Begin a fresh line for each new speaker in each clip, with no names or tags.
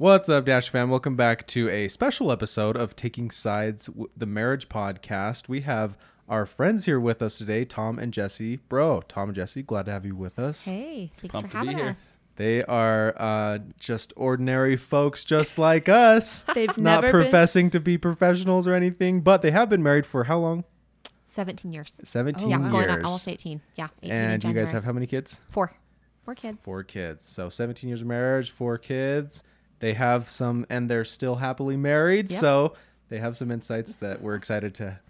What's up, Dash fan? Welcome back to a special episode of Taking Sides, the marriage podcast. We have our friends here with us today, Tom and Jesse. Bro, Tom and Jesse, glad to have you with us.
Hey, thanks
Pumped
for
to be
having
here.
us.
They are uh, just ordinary folks, just like us.
They've
Not
never been-
professing to be professionals or anything, but they have been married for how long?
17 years.
17
yeah,
years.
going on almost 18. Yeah, 18 in
and you guys have how many kids?
four. Four kids.
Four kids. So 17 years of marriage, four kids. They have some, and they're still happily married.
Yep.
So they have some insights that we're excited to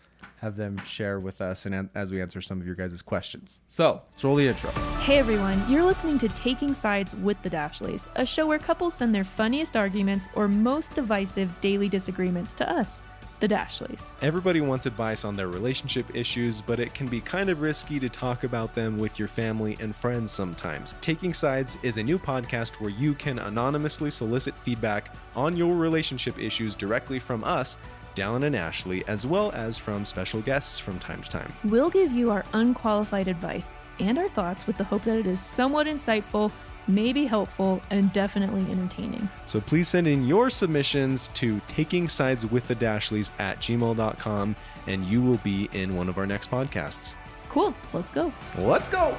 have them share with us and as we answer some of your guys' questions. So let's roll the intro.
Hey everyone, you're listening to Taking Sides with the Dashleys, a show where couples send their funniest arguments or most divisive daily disagreements to us, the Dashleys.
Everybody wants advice on their relationship issues, but it can be kind of risky to talk about them with your family and friends sometimes. Taking Sides is a new podcast where you can anonymously solicit feedback on your relationship issues directly from us, Dallin and Ashley, as well as from special guests from time to time.
We'll give you our unqualified advice and our thoughts with the hope that it is somewhat insightful, maybe helpful, and definitely entertaining.
So please send in your submissions to taking sides with the Dashleys at gmail.com and you will be in one of our next podcasts.
Cool, let's go.
Let's go.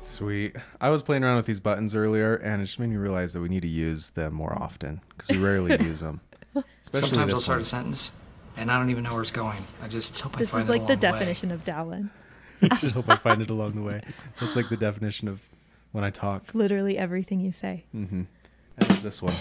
Sweet. I was playing around with these buttons earlier, and it just made me realize that we need to use them more often because we rarely use them. Especially
Sometimes I'll start
one.
a sentence and I don't even know where it's going. I just hope I find it.
This is like the
along way.
definition of Dallin.
I should hope I find it along the way. That's like the definition of when I talk.
Literally everything you say.
Mm-hmm. And this one,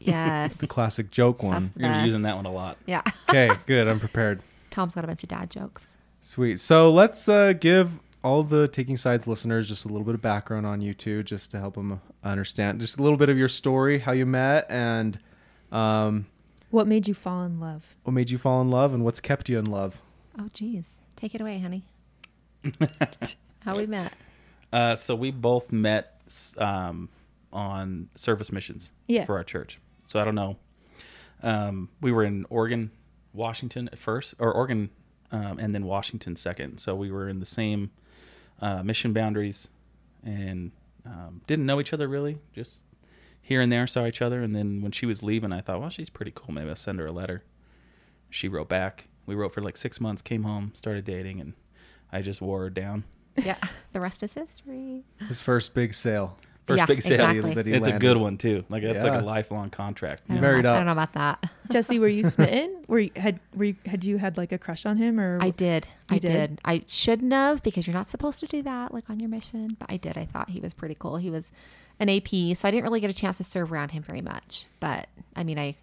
Yes.
the classic joke one.
That's-
You're gonna be using that one a lot.
yeah.
Okay, good. I'm prepared.
Tom's got a bunch of dad jokes.
Sweet. So let's uh, give all the Taking Sides listeners just a little bit of background on you two, just to help them understand just a little bit of your story, how you met, and um,
What made you fall in love?
what made you fall in love, and what's kept you in love.
Oh, geez. Take it away, honey. How we met.
Uh, so we both met um, on service missions
Yeah.
for our church. So I don't know. Um, we were in Oregon, Washington at first, or Oregon, um, and then Washington second. So we were in the same uh, mission boundaries, and um, didn't know each other really. Just here and there saw each other. And then when she was leaving, I thought, well, she's pretty cool. Maybe I'll send her a letter. She wrote back. We wrote for like six months. Came home, started dating, and I just wore her down.
Yeah. The rest is history.
His first big sale.
First
Yeah,
big sale.
exactly.
that he
It's a good one too. Like that's like a lifelong contract.
I don't,
Married
know, I don't know about that.
Jesse, were you smitten? were you, had were you, had you had like a crush on him or
I did. I
did?
did? I shouldn't have because you're not supposed to do that like on your mission. But I did. I thought he was pretty cool. He was an AP, so I didn't really get a chance to serve around him very much. But I mean, I,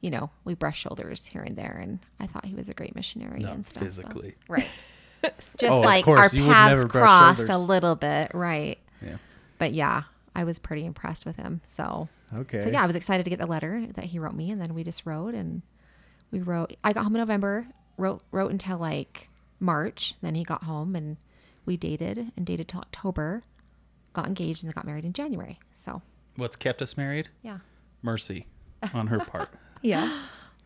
you know, we brushed shoulders here and there, and I thought he was a great missionary
Not
and stuff. so-
physically.
right? Just
Oh,
like our paths crossed a little bit, right?
Yeah.
But yeah, I was pretty impressed with him. So
Okay.
so yeah, I was excited to get the letter that he wrote me, and then we just wrote and we wrote. I got home in November, wrote wrote until like March. Then he got home, and we dated and dated till October. Got engaged and then got married in January. So
What's kept us married?
yeah,
Mercy on her part.
Yeah.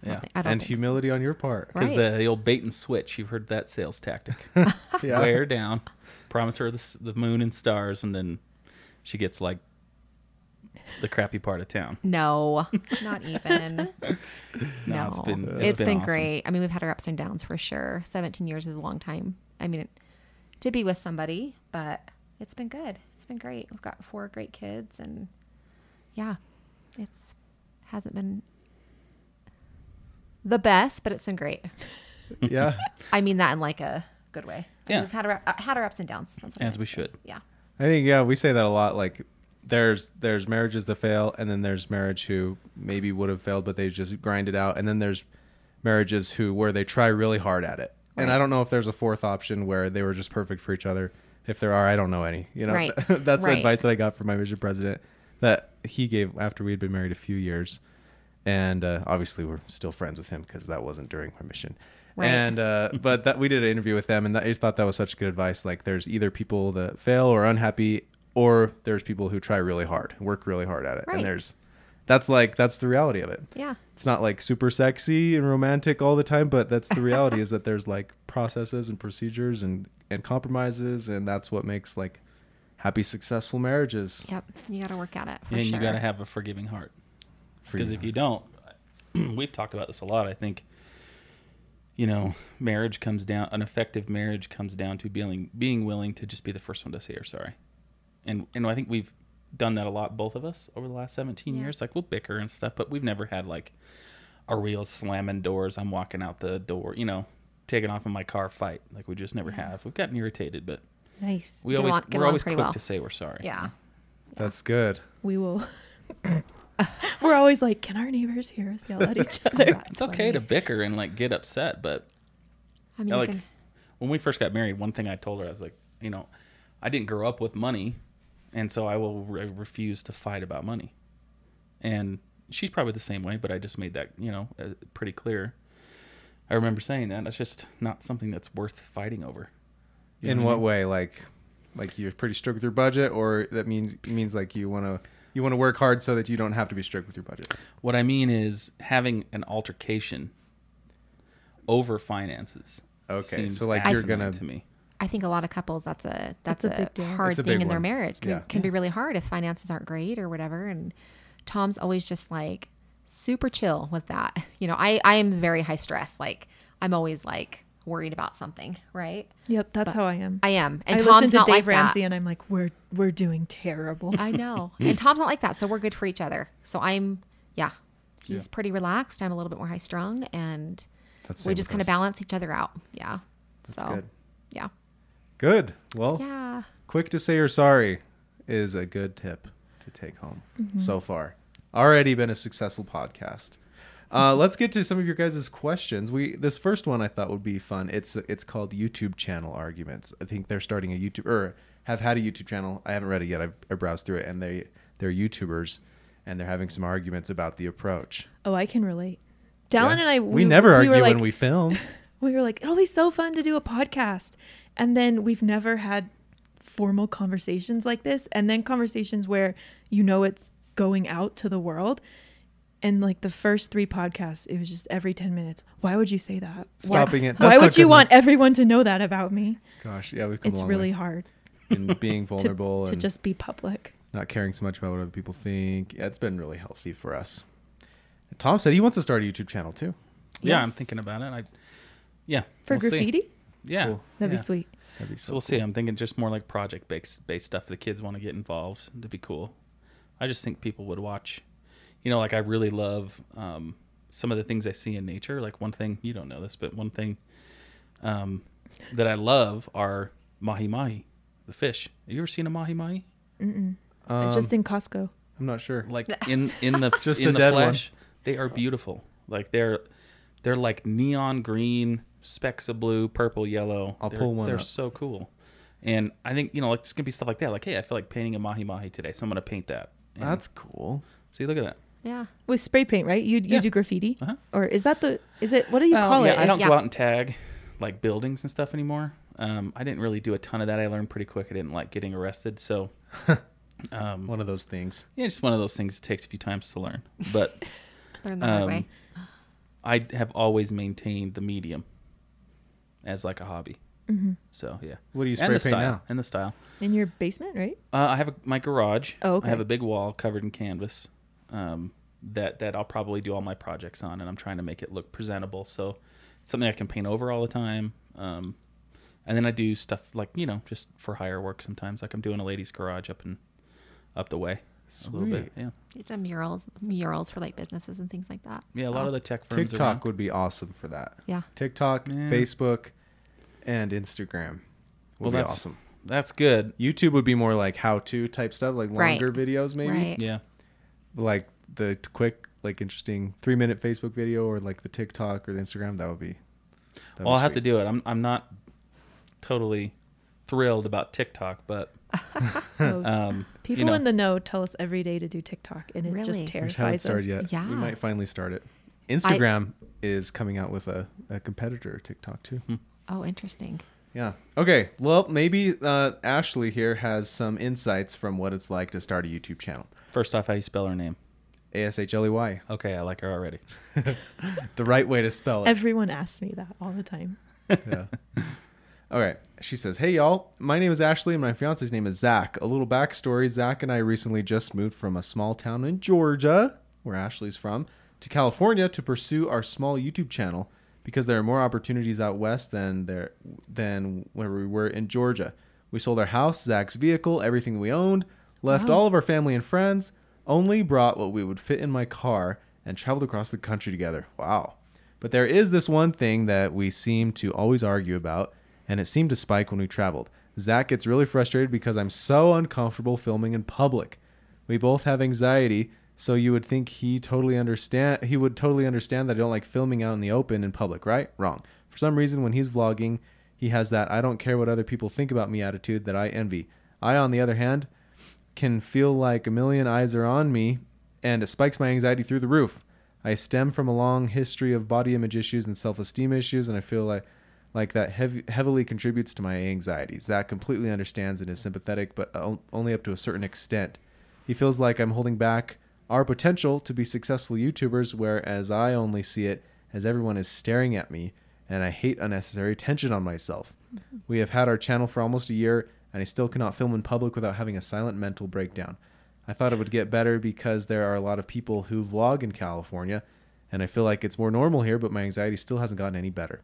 Yeah.
don't, think,
and
think so.
humility on your part.
Because
Right.
the, the old bait and switch, you've heard that sales tactic.
Yeah.
Wear her down, promise her the, the moon and stars, and then she gets like the crappy part of town.
No, not even.
No,
no,
it's been-
it's
it's
been,
been awesome.
great. I mean, we've had our ups and downs for sure. Seventeen years is a long time. I mean, to be with somebody, but it's been good. It's been great. We've got four great kids, and yeah, it's hasn't been the best, but it's been great.
yeah.
I mean that in like a good way. I mean,
Yeah.
we've had our uh, had our ups and downs. That's what I
As we
to say.
should.
Yeah,
I think yeah, we say that a lot. Like there's there's marriages that fail, and then there's marriage who maybe would have failed, but they just grind it out, and then there's marriages who where they try really hard at it. And I don't know if there's a fourth option where they were just perfect for each other. If there are, I don't know any. You know,
Right.
that's the
Right.
advice that I got from my mission president that he gave after we had been married a few years, and uh, obviously we're still friends with him because that wasn't during my mission.
Right.
And uh, but that we did an interview with them, and that, I thought that was such good advice. Like, there's either people that fail or unhappy, or there's people who try really hard, work really hard at it,
Right.
and there's that's like that's the reality of it.
Yeah.
It's not like super sexy and romantic all the time, but that's the reality is that there's like processes and procedures and and compromises and that's what makes like happy successful marriages.
Yep. You got to work at it. For
and
sure.
you got to have a forgiving heart. Because if
Forgiving
you don't, we've talked about this a lot. I think, you know, marriage comes down. An effective marriage comes down to being being willing to just be the first one to say you're sorry, and and I think we've done that a lot, both of us, over the last 17
Yeah.
years. Like we'll bicker and stuff, but we've never had like a real slamming doors. I'm walking out the door, you know, taking off in my car fight. Like we just never have. We've gotten irritated, but
Nice.
we
Get
always
along- get
we're always quick
well.
to say we're sorry.
Yeah.
That's good.
We will. We're always like, can our neighbors hear us yell at each other?
That's
It's okay
funny.
to bicker and like get upset, but
I mean,
Yeah, like
can-
when we first got married, one thing I told her, I was like, you know, I didn't grow up with money, and so I will re- refuse to fight about money. And she's probably the same way, but I just made that, you know, uh, pretty clear. I remember saying that. It's just not something that's worth fighting over. You
In what
I mean?
way? Like like you're pretty strict with your budget or that means means like you want to you want to work hard so that you don't have to be strict with your budget.
What I mean is having an altercation over finances.
Okay,
seems
so, like,
you're
gonna-
to me.
I think a lot of couples that's a that's,
That's a
a,
big deal.
hard
a
thing
big
in their
one.
marriage. Can,
Yeah.
can be really hard if finances aren't great or whatever. And Tom's always just like super chill with that. You know, I I am very high stress. Like I'm always like worried about something, right?
Yep, that's
But
how I am.
I am. And
I
Tom's
listen to
not
Dave
like
Ramsey
that.
and I'm like, we're we're doing terrible.
I know. and Tom's not like that, so we're good for each other. So I'm yeah. He's
Yeah.
pretty relaxed. I'm a little bit more high strung and we just
with
kind of balance each other out. Yeah.
That's
so
good.
yeah.
Good. Well,
Yeah.
quick to say you're sorry is a good tip to take home
Mm-hmm.
so far. Already been a successful podcast. Uh, let's get to some of your guys' questions. We this first one I thought would be fun. It's it's called YouTube channel arguments. I think they're starting a YouTube or have had a YouTube channel. I haven't read it yet. I've, I browsed through it, and they they're YouTubers, and they're having some arguments about the approach.
Oh, I can relate. Dallin
Yeah.
and I
we, never
we
argue
like,
when we film.
we were like, it'll be so fun to do a podcast. And then we've never had formal conversations like this. And then conversations where you know it's going out to the world. And like the first three podcasts, it was just every 10 minutes. Why would you say that? Why-
Stopping it.
Why
That's not
would you
good
want everyone to know that about me?
Gosh, yeah, we've come
It's
a long
really
way
hard
in being vulnerable
to
and
just be public.
not caring so much about what other people think. Yeah, it's been really healthy for us. Tom said he wants to start a YouTube channel too.
Yeah, I'm thinking about it. I, yeah.
For
we'll see.
graffiti?
Yeah.
Cool.
That'd
yeah.
be sweet.
That'd be
So
so
we'll see. I'm thinking just more like project based based stuff. The kids want to get involved. That'd be cool. I just think people would watch. You know, like I really love um, some of the things I see in nature. Like one thing you don't know this, but one thing um, that I love are mahi mahi, the fish. Have you ever seen a mahi mahi?
Um,
it's just in Costco.
I'm not sure.
Like in in the
Just
in
a
the
dead one.
flesh, they are beautiful. Like they're they're like neon green, specks of blue, purple, yellow.
I'll
they're,
pull one
They're
up.
so cool. And I think you know, like it's gonna be stuff like that. Like, hey, I feel like painting a mahi mahi today, so I'm gonna paint that. And
That's cool.
see, look at that.
Yeah.
With spray paint, right? You you
Yeah.
do graffiti?
Uh-huh.
Or is that the is it what do you
Well,
call
yeah,
it?
I don't
Yeah.
go out and tag like buildings and stuff anymore. Um, I didn't really do a ton of that. I learned pretty quick. I didn't like getting arrested, so um,
One of those things.
yeah, just one of those things that takes a few times to learn. But
Learn the hard
Um,
way.
I have always maintained the medium as like a hobby.
Mm-hmm.
So yeah,
What do you
and
spray
the
paint
style
now?
and the style.
In your basement, right?
Uh, I have a, my garage.
Oh, okay.
I have a big wall covered in canvas um, that that I'll probably do all my projects on, and I'm trying to make it look presentable. So it's something I can paint over all the time. Um, and then I do stuff like you know just for hire work sometimes. Like I'm doing a lady's garage up and up the way a little bit. Yeah,
You done murals, murals for like businesses and things like that.
yeah. A lot of the tech firms
TikTok
around.
would be awesome for that.
yeah.
TikTok,
Yeah.
Facebook, and Instagram would
Well,
be
that's
awesome.
That's good.
YouTube would be more like how-to type stuff, like
Right.
longer videos, maybe.
Right.
Yeah.
Like the quick, like interesting three-minute Facebook video, or like the TikTok or the Instagram. That would be. that'd
well, I'll have to do it. I'm I'm not totally thrilled about TikTok, but
Oh,
um,
People
you know,
in the know tell us every day to do TikTok, and it
Really?
just
We just haven't
terrifies
started
us.
yet.
Yeah.
We might finally start it. Instagram is coming out with a, a competitor, TikTok too.
Oh, interesting.
Yeah. Okay. Well, maybe uh, Ashley here has some insights from what it's like to start a YouTube channel.
First off, how you spell her name?
A S H L E Y.
Okay, I like her already.
The right way to spell it.
Everyone asks me that all the time.
yeah. All right. She says, Hey, y'all. My name is Ashley and my fiance's name is Zach. A little backstory Zach and I recently just moved from a small town in Georgia, where Ashley's from, to California to pursue our small YouTube channel because there are more opportunities out west than there than where we were in Georgia. We sold our house, Zach's vehicle, everything we owned, left
Wow.
all of our family and friends, only brought what we would fit in my car, and traveled across the country together. Wow. But there is this one thing that we seem to always argue about, and it seemed to spike when we traveled. Zach gets really frustrated because I'm so uncomfortable filming in public. We both have anxiety, so you would think he totally understand he would totally understand that I don't like filming out in the open in public, right? Wrong. For some reason when he's vlogging, he has that I don't care what other people think about me attitude that I envy. I on the other hand can feel like a million eyes are on me and it spikes my anxiety through the roof. I stem from a long history of body image issues and self-esteem issues and I feel like like that heavy, heavily contributes to my anxiety. Zach completely understands and is sympathetic, but only up to a certain extent. He feels like I'm holding back our potential to be successful YouTubers, whereas I only see it as everyone is staring at me, and I hate unnecessary attention on myself. Mm-hmm. We have had our channel for almost a year, and I still cannot film in public without having a silent mental breakdown. I thought it would get better because there are a lot of people who vlog in California, and I feel like it's more normal here, but my anxiety still hasn't gotten any better.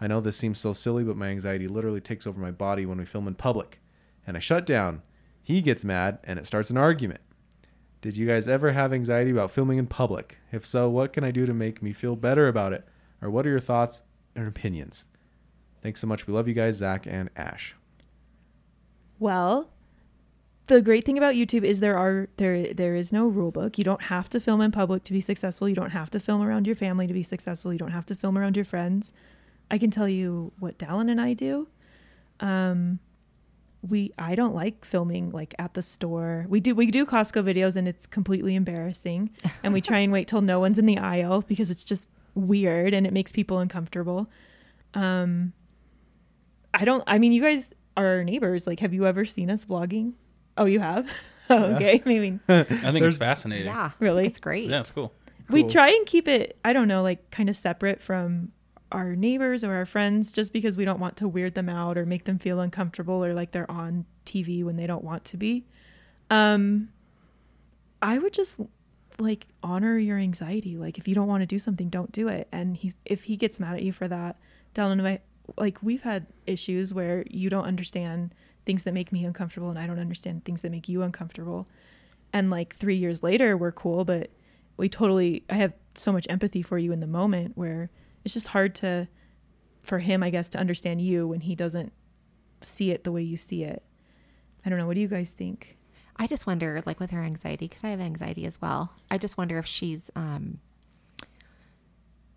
I know this seems so silly, but my anxiety literally takes over my body when we film in public. And I shut down. He gets mad, and it starts an argument. Did you guys ever have anxiety about filming in public? If so, what can I do to make me feel better about it? Or what are your thoughts and opinions? Thanks so much. We love you guys, Zach and Ash.
Well, the great thing about YouTube is there are there there is no rule book. You don't have to film in public to be successful. You don't have to film around your family to be successful. You don't have to film around your friends. I can tell you what Dallin and I do. Um we I don't like filming like at the store. We do we do Costco videos and it's completely embarrassing. And we try and wait till no one's in the aisle because it's just weird and it makes people uncomfortable. Um I don't I mean you guys our neighbors. Like have you ever seen us vlogging? Oh, you have? oh, okay. Maybe
I think it's fascinating.
Yeah.
Really?
It's great.
Yeah, it's cool.
we
Cool.
try and keep it i don't know like kind of separate from our neighbors or our friends just because we don't want to weird them out or make them feel uncomfortable or like they're on tv when they don't want to be um i would just like honor your anxiety like if you don't want to do something don't do it and he's if he gets mad at you for that Dallin and I like we've had issues where you don't understand things that make me uncomfortable and I don't understand things that make you uncomfortable and like 3 years later we're cool but we totally I have so much empathy for you in the moment where it's just hard to for him I guess to understand you when he doesn't see it the way you see it. I don't know what do you guys think?
I just wonder, like with her anxiety, because I have anxiety as well. I just wonder if she's, um,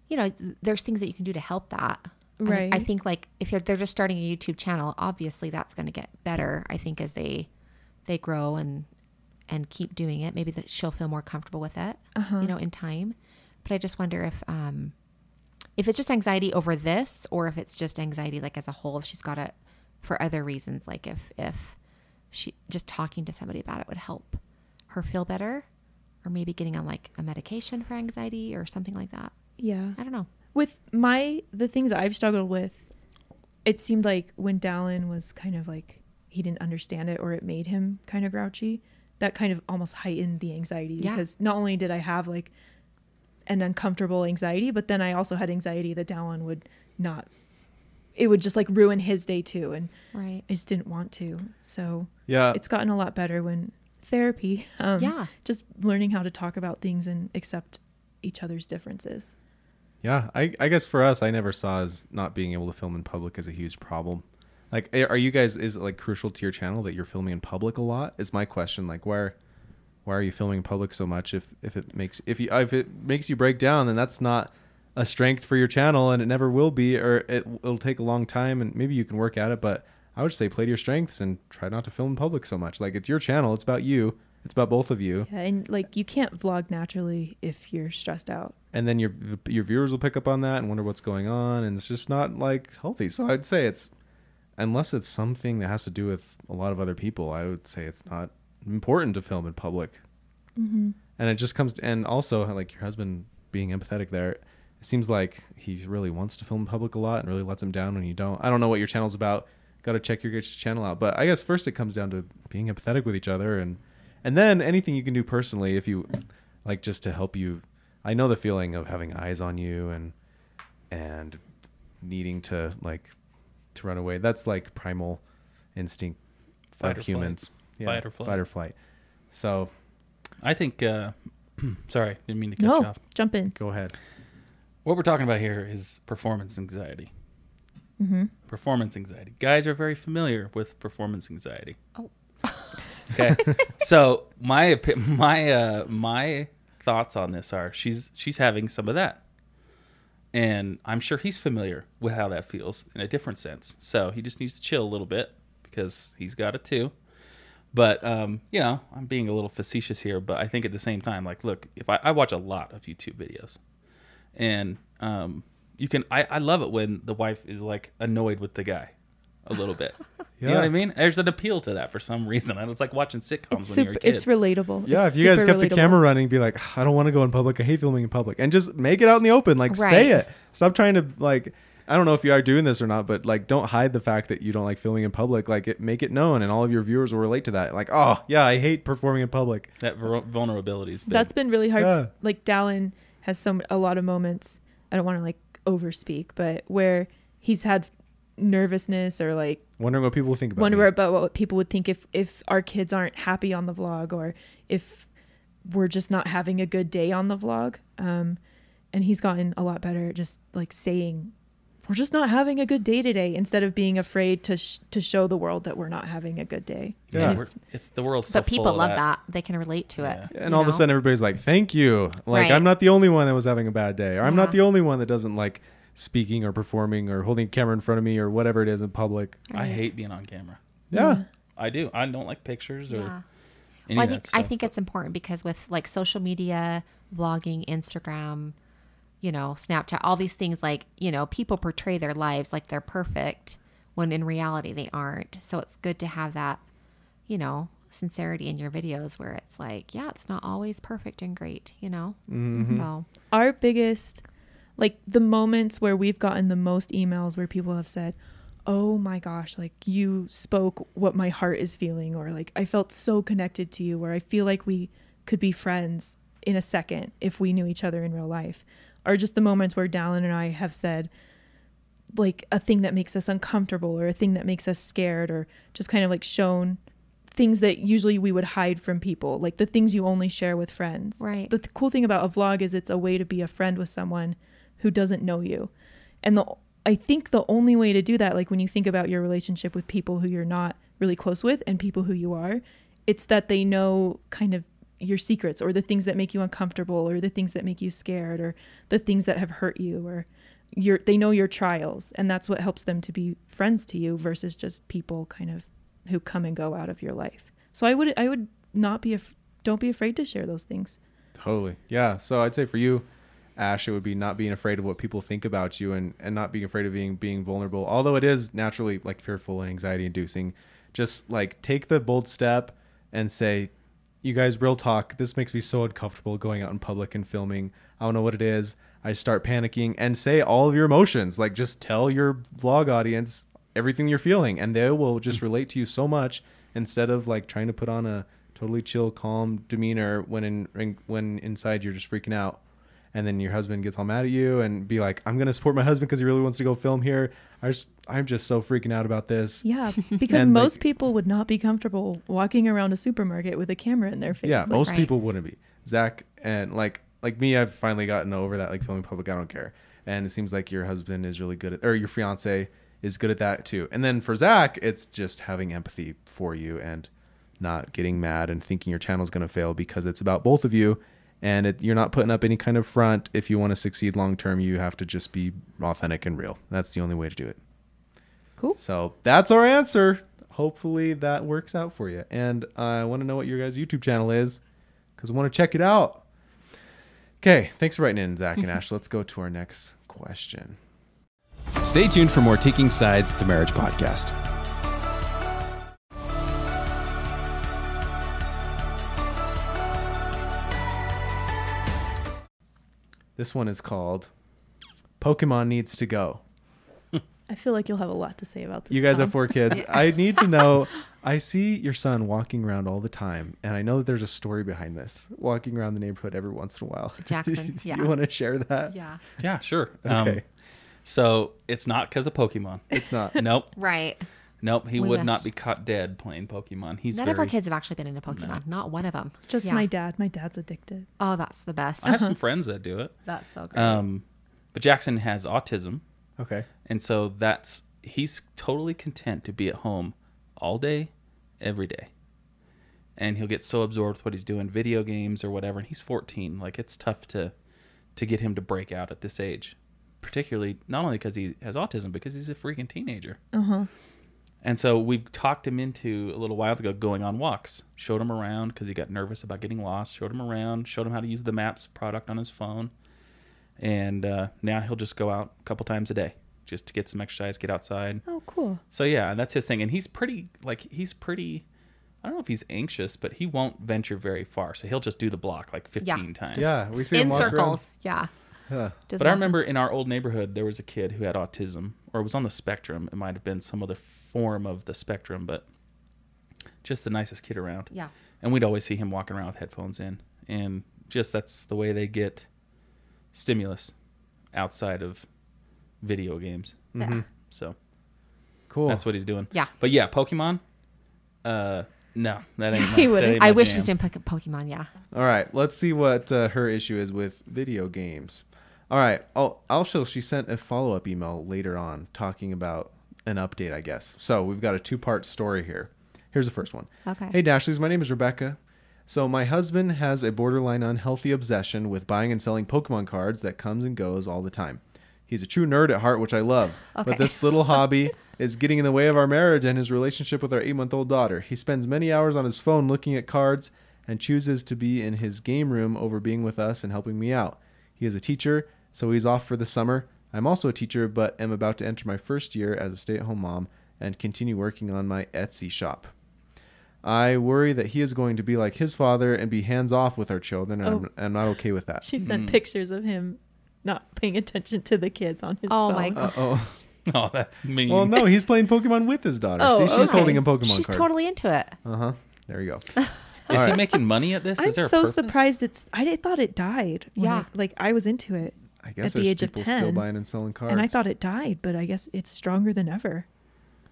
you know, there's things that you can do to help that.
Right.
I think like if you're, they're just starting a YouTube channel, obviously that's going to get better. I think as they they grow and and keep doing it, maybe that she'll feel more comfortable with it.
Uh-huh.
You know, in time. But I just wonder if um if it's just anxiety over this, or if it's just anxiety like as a whole. If she's got it for other reasons, like if if she just talking to somebody about it would help her feel better or maybe getting on like a medication for anxiety or something like that
Yeah.
i don't know
with my the things I've struggled with, it seemed like when Dallin was kind of like he didn't understand it or it made him kind of grouchy, that kind of almost heightened the anxiety
Yeah.
because not only did I have like an uncomfortable anxiety, but then I also had anxiety that Dallin would not it would just like ruin his day too and
right
I just didn't want to. So
Yeah.
it's gotten a lot better when therapy um
yeah
just learning how to talk about things and accept each other's differences.
Yeah, I, I guess for us, I never saw as not being able to film in public as a huge problem. Like, are you guys is it like crucial to your channel that you're filming in public a lot? Is my question. Like, where, why are you filming in public so much? If if it makes if you if it makes you break down, then that's not a strength for your channel, and it never will be, or it, it'll take a long time, and maybe you can work at it. But I would say play to your strengths and try not to film in public so much. Like, it's your channel. It's about you. It's about both of you.
Yeah, and like you can't vlog naturally if you're stressed out.
and then your your viewers will pick up on that and wonder what's going on and it's just not like healthy so i'd say it's unless it's something that has to do with a lot of other people i would say it's not important to film in public
Mm-hmm.
and it just comes and also like your husband being empathetic there. It seems like he really wants to film in public a lot and really lets him down when you don't. I don't know what your channel's about. Got to check your channel out. But I guess first it comes down to being empathetic with each other and and then anything you can do personally if you like just to help you. I know the feeling of having eyes on you and and needing to like to run away. That's like primal instinct
Fight
of
or flight.
humans.
Fight or flight.
Fight or flight. So
I think. Uh, sorry, didn't mean to cut you
No,
off.
jump in.
go ahead.
What we're talking about here is performance anxiety.
Mm-hmm.
Performance anxiety. Guys are very familiar with performance anxiety.
Oh.
Okay. so my my uh, my thoughts on this are she's she's having some of that, and I'm sure he's familiar with how that feels in a different sense. So he just needs to chill a little bit because he's got it too. But um, you know, I'm being a little facetious here, but I think at the same time, like, look, if I, I watch a lot of YouTube videos, and um, you can, I, I love it when the wife is like annoyed with the guy a little bit. You know what I mean? There's an appeal to that for some reason. And it's like watching sitcoms
It's
when you're a kid.
It's relatable.
Yeah,
It's
if you guys
super
kept the camera running, be like, I don't want to go in public. I hate filming in public, and just make it out in the open. Like,
Right.
say it. Stop trying to like. I don't know if you are doing this or not, but like, don't hide the fact that you don't like filming in public. Like, it, make it known, and all of your viewers will relate to that. Like, oh yeah, I hate performing in public.
that vul- vulnerability is big.
That's been really hard.
Yeah.
Like Dallin has some a lot of moments. I don't want to like overspeak, but where he's had nervousness or like
Wondering what people think about.
wonder
me.
about what people would think if if our kids aren't happy on the vlog or if we're just not having a good day on the vlog. Um, and he's gotten a lot better at just like saying we're just not having a good day today instead of being afraid to sh- to show the world that we're not having a good day.
Yeah.
Yeah, we're- it's the world's so
But people love that. They can relate to
Yeah.
it.
And
you
all of a sudden, everybody's like, "Thank you." Like,
Right.
I'm not the only one that was having a bad day, or I'm not the only one that doesn't like speaking or performing or holding a camera in front of me or whatever it is in public.
I hate being on camera.
Yeah.
I do. I don't like pictures or
Yeah.
any
Well, I
of
think
that
I
stuff.
think it's important because with like social media, vlogging, Instagram, you know, Snapchat, all these things like, you know, people portray their lives like they're perfect when in reality they aren't. So it's good to have that, you know, sincerity in your videos where it's like, yeah, it's not always perfect and great, you know?
Mm-hmm.
So,
our biggest like the moments where we've gotten the most emails where people have said oh my gosh like you spoke what my heart is feeling or like i felt so connected to you or i feel like we could be friends in a second if we knew each other in real life are just the moments where dallin and i have said like a thing that makes us uncomfortable or a thing that makes us scared or just kind of like shown things that usually we would hide from people like the things you only share with friends
Right.
the th- cool thing about a vlog is it's a way to be a friend with someone who doesn't know you and the i think the only way to do that like when you think about your relationship with people who you're not really close with and people who you are it's that they know kind of your secrets or the things that make you uncomfortable or the things that make you scared or the things that have hurt you or your they know your trials and that's what helps them to be friends to you versus just people kind of who come and go out of your life so i would i would not be af- don't be afraid to share those things
Totally. Yeah. So I'd say for you, Ash, it would be not being afraid of what people think about you and, and not being afraid of being being vulnerable. Although it is naturally like fearful and anxiety inducing. Just like take the bold step and say, You guys, real talk, this makes me so uncomfortable going out in public and filming. I don't know what it is. I start panicking and say all of your emotions. Like just tell your vlog audience everything you're feeling and they will just relate to you so much instead of like trying to put on a totally chill, calm demeanor when in when inside you're just freaking out. And then your husband gets all mad at you and be like, "I'm gonna support my husband because he really wants to go film here. I just, I'm just so freaking out about this."
yeah because
And, like-
most people would not be comfortable walking around a supermarket with a camera in their face
Yeah,
Like,
most
Right.
people wouldn't be. Zach and like like me, I've finally gotten over that. Like filming public, I don't care. And it seems like your husband is really good at, or your fiance is good at that too. And then for Zach, it's just having empathy for you and not getting mad and thinking your channel's going to fail because it's about both of you. And it, you're not putting up any kind of front. If you want to succeed long term, you have to just be authentic and real. That's the only way to do it.
cool
So that's our answer. Hopefully that works out for you. And I want to know what your guys' YouTube channel is because I want to check it out. Okay, thanks for writing in, Zach and Ash. Let's go to our next question. Stay tuned for more Taking Sides, the Marriage Podcast. This one is called Pokemon Needs to Go.
I feel like you'll have a lot to say about this.
You guys
Tom.
have four kids. I need to know. I see your son walking around all the time, and I know that there's a story behind this. Walking around the neighborhood every once in a while.
Jackson,
Do
yeah.
You want to share that?
Yeah.
Yeah, sure.
Okay.
Um, so it's not because of Pokemon.
It's not.
nope.
Right.
Nope. He
We
would
wish.
not be caught dead playing Pokemon. He's
None
very.
of our kids have actually been into Pokemon. Not one of them.
Just
Yeah.
my dad. My dad's addicted.
Oh, that's the best.
I have some friends that do it.
That's so great.
Um, but Jackson has autism,
Okay.
and so that's he's totally content to be at home all day, every day. And he'll get so absorbed with what he's doing, video games or whatever. And he's 14. Like it's tough to to get him to break out at this age, particularly not only because he has autism, because he's a freaking teenager.
Uh huh.
And so we talked him into a little while ago going on walks. Showed him around because he got nervous about getting lost. Showed him around. Showed him how to use the Maps product on his phone. And uh, now he'll just go out a couple times a day just to get some exercise, get outside.
Oh, cool.
So yeah, that's his thing. And he's pretty like he's pretty. I don't know if he's anxious, but he won't venture very far. So he'll just do the block like 15
Yeah.
times.
Yeah, we see him
in
walk around.
circles. Yeah.
Yeah.
Just
But I remember in our old neighborhood, there was a kid who had autism, or was on the spectrum. It might have been some other form of the spectrum, but just the nicest kid around.
Yeah.
And we'd always see him walking around with headphones in, and just that's the way they get stimulus outside of video games.
Yeah.
So
Cool.
that's what he's doing.
Yeah.
But yeah, Pokemon. Uh, no, that ain't. My,
He wouldn't.
ain't
I
my
wish he was doing Pokemon. Yeah.
All right, let's see what uh, her issue is with video games. All right, I'll, also she sent a follow up email later on talking about an update, I guess. So we've got a two part story here. Here's the first one.
Okay.
Hey Dashleys, my name is Rebecca. So my husband has a borderline unhealthy obsession with buying and selling Pokemon cards that comes and goes all the time. He's a true nerd at heart, which I love.
Okay.
But this little hobby is getting in the way of our marriage and his relationship with our eight month old daughter. He spends many hours on his phone looking at cards and chooses to be in his game room over being with us and helping me out. He is a teacher, so he's off for the summer. I'm also a teacher, but am about to enter my first year as a stay at home mom and continue working on my Etsy shop. I worry that he is going to be like his father and be hands off with our children, and
Oh.
I'm, I'm not okay with that.
She sent
Mm.
pictures of him not paying attention to the kids on his
Oh
phone.
my God.
Uh oh.
Oh, that's mean.
Well, no, he's playing Pokemon with his daughter.
Oh,
See, she's
okay.
holding a Pokemon
She's
card.
totally into it.
Uh huh. There you go.
Is he making money at this?
I'm
Is there a
so
purpose?
surprised it's. I thought it died.
Yeah.
I- like I was into it,
I guess
At the age of
people still
10,
buying and selling cards.
and I thought it died, but I guess it's stronger than ever.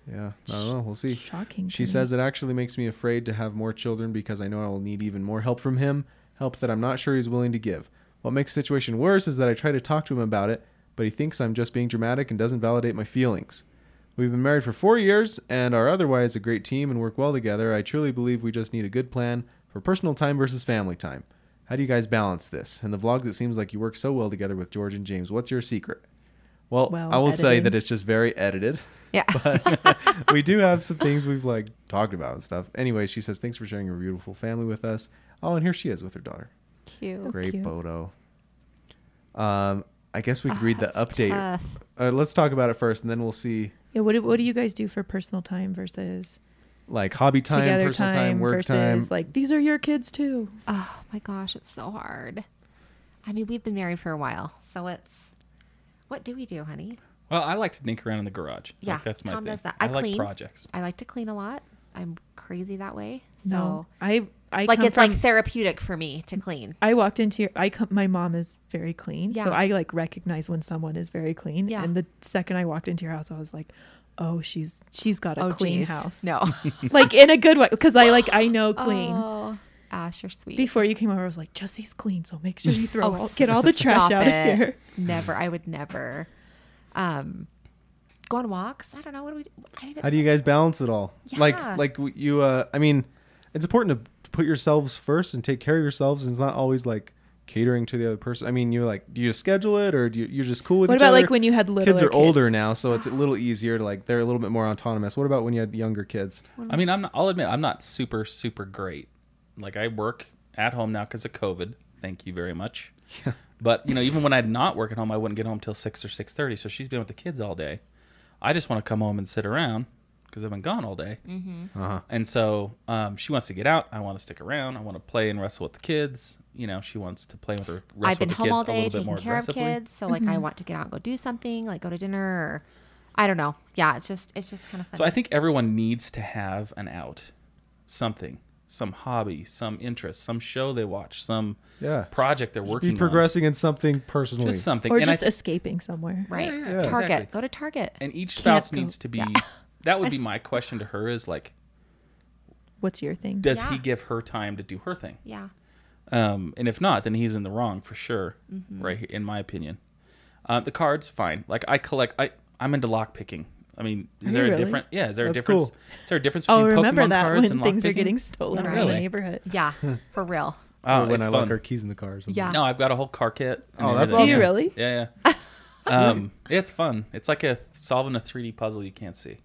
Yeah, I don't know. We'll see.
Shocking.
She says it actually makes me afraid to have more children because I know I will need even more help from him, help that I'm not sure he's willing to give. What makes the situation worse is that I try to talk to him about it, but he thinks I'm just being dramatic and doesn't validate my feelings. We've been married for four years and are otherwise a great team and work well together. I truly believe we just need a good plan for personal time versus family time. How do you guys balance this? In the vlogs, it seems like you work so well together with George and James. What's your secret? Well,
Well,
I will say that it's just very edited
Yeah.
but we do have some things we've like talked about and stuff. Anyway, she says thanks for sharing your beautiful family with us. Oh, and here she is with her daughter.
Cute.
Great
cute.
photo. Um, I guess we could read the
Oh,
update. Uh, let's talk about it first, and then we'll see
Yeah. What do, What do you guys do for personal time versus
like hobby time,
together
personal
time,
time, work
versus
time.
like these are your kids too?
Oh my gosh, it's so hard. I mean, we've been married for a while, so it's. What do we do, honey?
Well, I like to dink around in the garage.
Yeah,
like, that's my
Tom
thing.
does that.
I,
I
like
clean.
projects.
I like to clean a lot. I'm crazy that way. So,
No, I I
like, it's
from,
like therapeutic for me to clean.
I walked into your. I come, my mom is very clean,
yeah.
so I like recognize when someone is very clean.
Yeah.
And the second I walked into your house, I was like, "Oh, she's she's got a
oh,
clean
geez.
house."
No.
like in a good way, because I like I know clean.
Oh, Ash, you're sweet.
Before you came over, I was like, "Jesse's clean, so make sure you throw
Oh,
all, get all the trash
stop
out
it.
of here."
Never. I would never. Um, go on walks. I don't know. What do we? I
How do you guys balance it all?
Yeah.
Like, like you. Uh, I mean, it's important to put yourselves first and take care of yourselves, and it's not always like catering to the other person. I mean, you're like, do you schedule it, or do you, you're just cool with
What
each
about
other?
like when you had little
kids are older now, so it's a little easier to like they're a little bit more autonomous. What about when you had younger kids?
I mean, I'm not, I'll admit I'm not super super great. Like I work at home now because of COVID. Thank you very much. Yeah. But you know, even when I'd not work at home, I wouldn't get home till six or six thirty. So she's been with the kids all day. I just want to come home and sit around because I've been gone all day.
Uh-huh.
And so um, she wants to get out. I want to stick around. I want to play and wrestle with the kids. You know, she wants to play with her. Wrestle
I've been
with the
home
kids
all day
little more
taking care of kids, so like I want to get out and go do something, like go to dinner or I don't know. Yeah, it's just it's just kind of fun.
So I think everyone needs to have an out, something, some hobby, some interest, some show they watch, some
Yeah.
project they're working on.
Be progressing in something personally.
Just something.
or
and
just
thi-
escaping somewhere.
right.
yeah,
yeah,
Target.
exactly.
Go to Target.
and each
Can't
spouse
go-
needs to be.
Yeah.
That would be my question to her: is like,
What's your thing?
does he give her time to do her thing?
Yeah.
Um, and if not, then he's in the wrong for sure,
Mm-hmm.
right? In my opinion, uh, the cards fine. Like I collect, I I'm into lock picking. I mean, is
Are
there a
really?
different? Yeah, is there a difference?
cool.
Is there a difference
Oh,
between
remember
Pokemon
that
cards
when
and
things are getting stolen
Not
in
really.
the neighborhood.
Yeah. For real.
Oh,
when I
fun.
lock our keys in the car. Or something.
Yeah.
No, I've got a whole car kit.
Oh, that's
everything.
Do you really?
Yeah, yeah. um, it's fun. It's like a solving a 3D puzzle you can't see.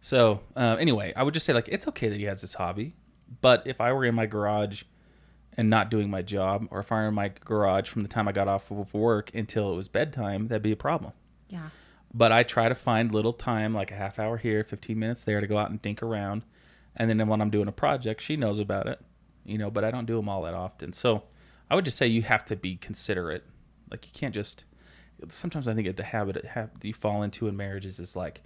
So uh, anyway, I would just say like it's okay that he has this hobby, but if I were in my garage and not doing my job, or if I were in my garage from the time I got off of work until it was bedtime, that'd be a problem.
Yeah.
But I try to find little time, like a half hour here, 15 minutes there, to go out and dink around. And then when I'm doing a project, she knows about it, you know, but I don't do them all that often. So I would just say you have to be considerate. Like you can't just. Sometimes I think the habit it you fall into in marriages is like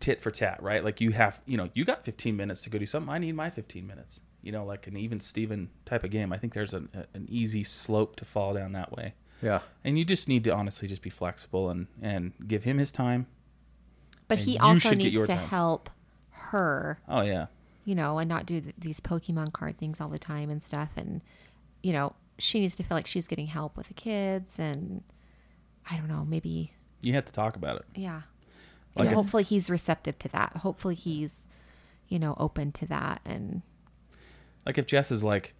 tit for tat, right? Like you have, you know, you got 15 minutes to go do something. I need my 15 minutes. You know, like an even Steven type of game. I think there's an, an easy slope to fall down that way
Yeah.
and you just need to honestly just be flexible and and give him his time
But he also needs to
time.
help her,
oh yeah
you know, and not do th- these Pokemon card things all the time and stuff. And, you know, she needs to feel like she's getting help with the kids. And I don't know, maybe,
you have to talk about it
yeah.
Like
and hopefully he's receptive to that. Hopefully he's, you know, open to that. And
like if jess is like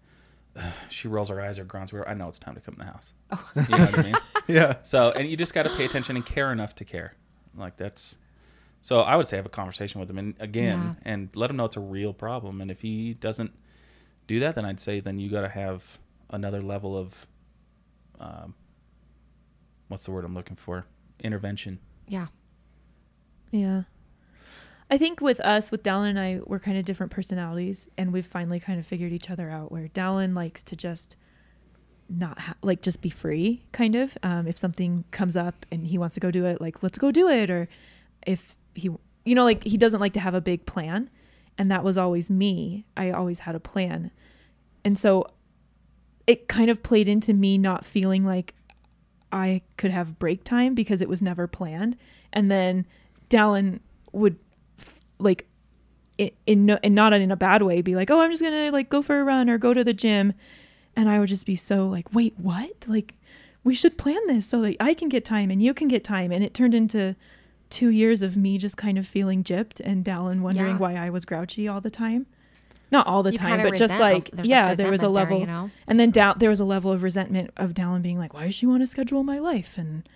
she rolls her eyes or grunts i know it's time to come in the house you know what i mean
Yeah.
so and you just got to pay attention and care enough to care like that's so i would say have a conversation with him and again and let him know it's a real problem and if he doesn't do that then i'd say then you got to have another level of um, what's the word i'm looking for intervention
yeah.
Yeah. I think with us, with Dallin and I, we're kind of different personalities, and we've finally kind of figured each other out. Where Dallin likes to just not ha- like just be free, kind of. Um, if something comes up and he wants to go do it, like let's go do it. Or if he, you know, like he doesn't like to have a big plan, and that was always me. I always had a plan, and so it kind of played into me not feeling like I could have break time because it was never planned. And then Dallin would like in, in no, and not in a bad way be like, "Oh, I'm just going to like go for a run or go to the gym." And I would just be so like, "Wait, what? Like we should plan this so that I can get time and you can get time." And it turned into 2 years of me just kind of feeling gypped and Dallin wondering
Yeah.
why I was grouchy all the time. Not all the
You
time, but just
resent-
like
there's, like,
yeah, there was a
resentment there,
level
you know?
and then down there was a level of resentment of Dallin being like, "Why does she want to schedule my life? And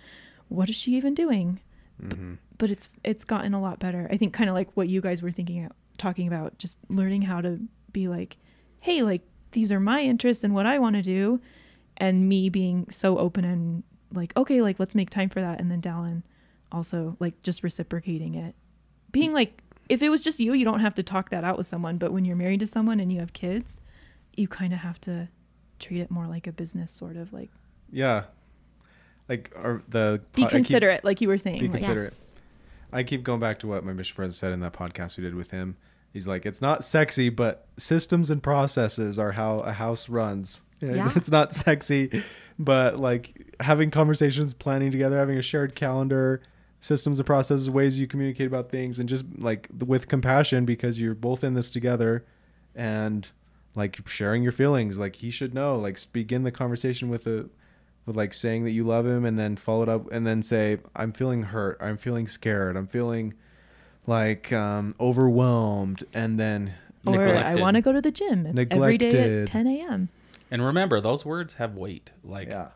what is she even doing?" B- But it's it's gotten a lot better. I think kind of like what you guys were thinking, talking about, just learning how to be like, "Hey, like these are my interests and what I want to do," and me being so open and like, "Okay, like let's make time for that." And then Dallin also like just reciprocating it, being like, if it was just you, you don't have to talk that out with someone. But when you're married to someone and you have kids, you kind of have to treat it more like a business, sort of like
Yeah. Like are the
be
I keep-
considerate, like you were saying.
Be
like,
considerate.
Yes.
I keep going back to what my mission president said in that podcast we did with him. He's like, it's not sexy, but systems and processes are how a house runs.
Yeah.
It's not sexy, but like having conversations, planning together, having a shared calendar, systems and processes, ways you communicate about things, and just like with compassion because you're both in this together, and like sharing your feelings. Like he should know. Like begin the conversation with a with like saying that you love him and then follow it up and then say i'm feeling hurt. I'm feeling scared. I'm feeling like um overwhelmed and then
or I want to go to the gym every day at 10 a.m.
and remember those words have weight. Like
yeah.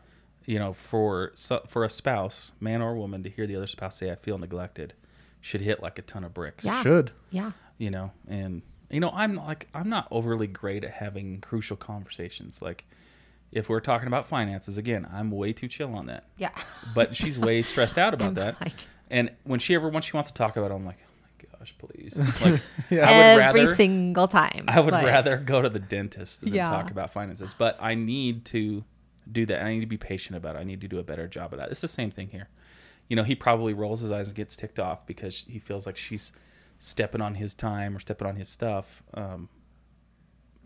you know for so, for a spouse man or woman to hear the other spouse say i feel neglected should hit like a ton of bricks.
Yeah.
should.
Yeah.
you know and you know i'm like i'm not overly great at having crucial conversations. Like if we're talking about finances again i'm way too chill on that
Yeah.
but she's way stressed out about that
like-
and when she ever once she wants to talk about it i'm like oh gosh, please. Like,
Yeah.
I would
Every
rather
single time.
I would
Like,
rather go to the dentist than
Yeah.
talk about finances. But I need to do that. I need to be patient about it. I need to do a better job of that. It's the same thing here. You know, he probably rolls his eyes and gets ticked off because he feels like she's stepping on his time or stepping on his stuff. Um,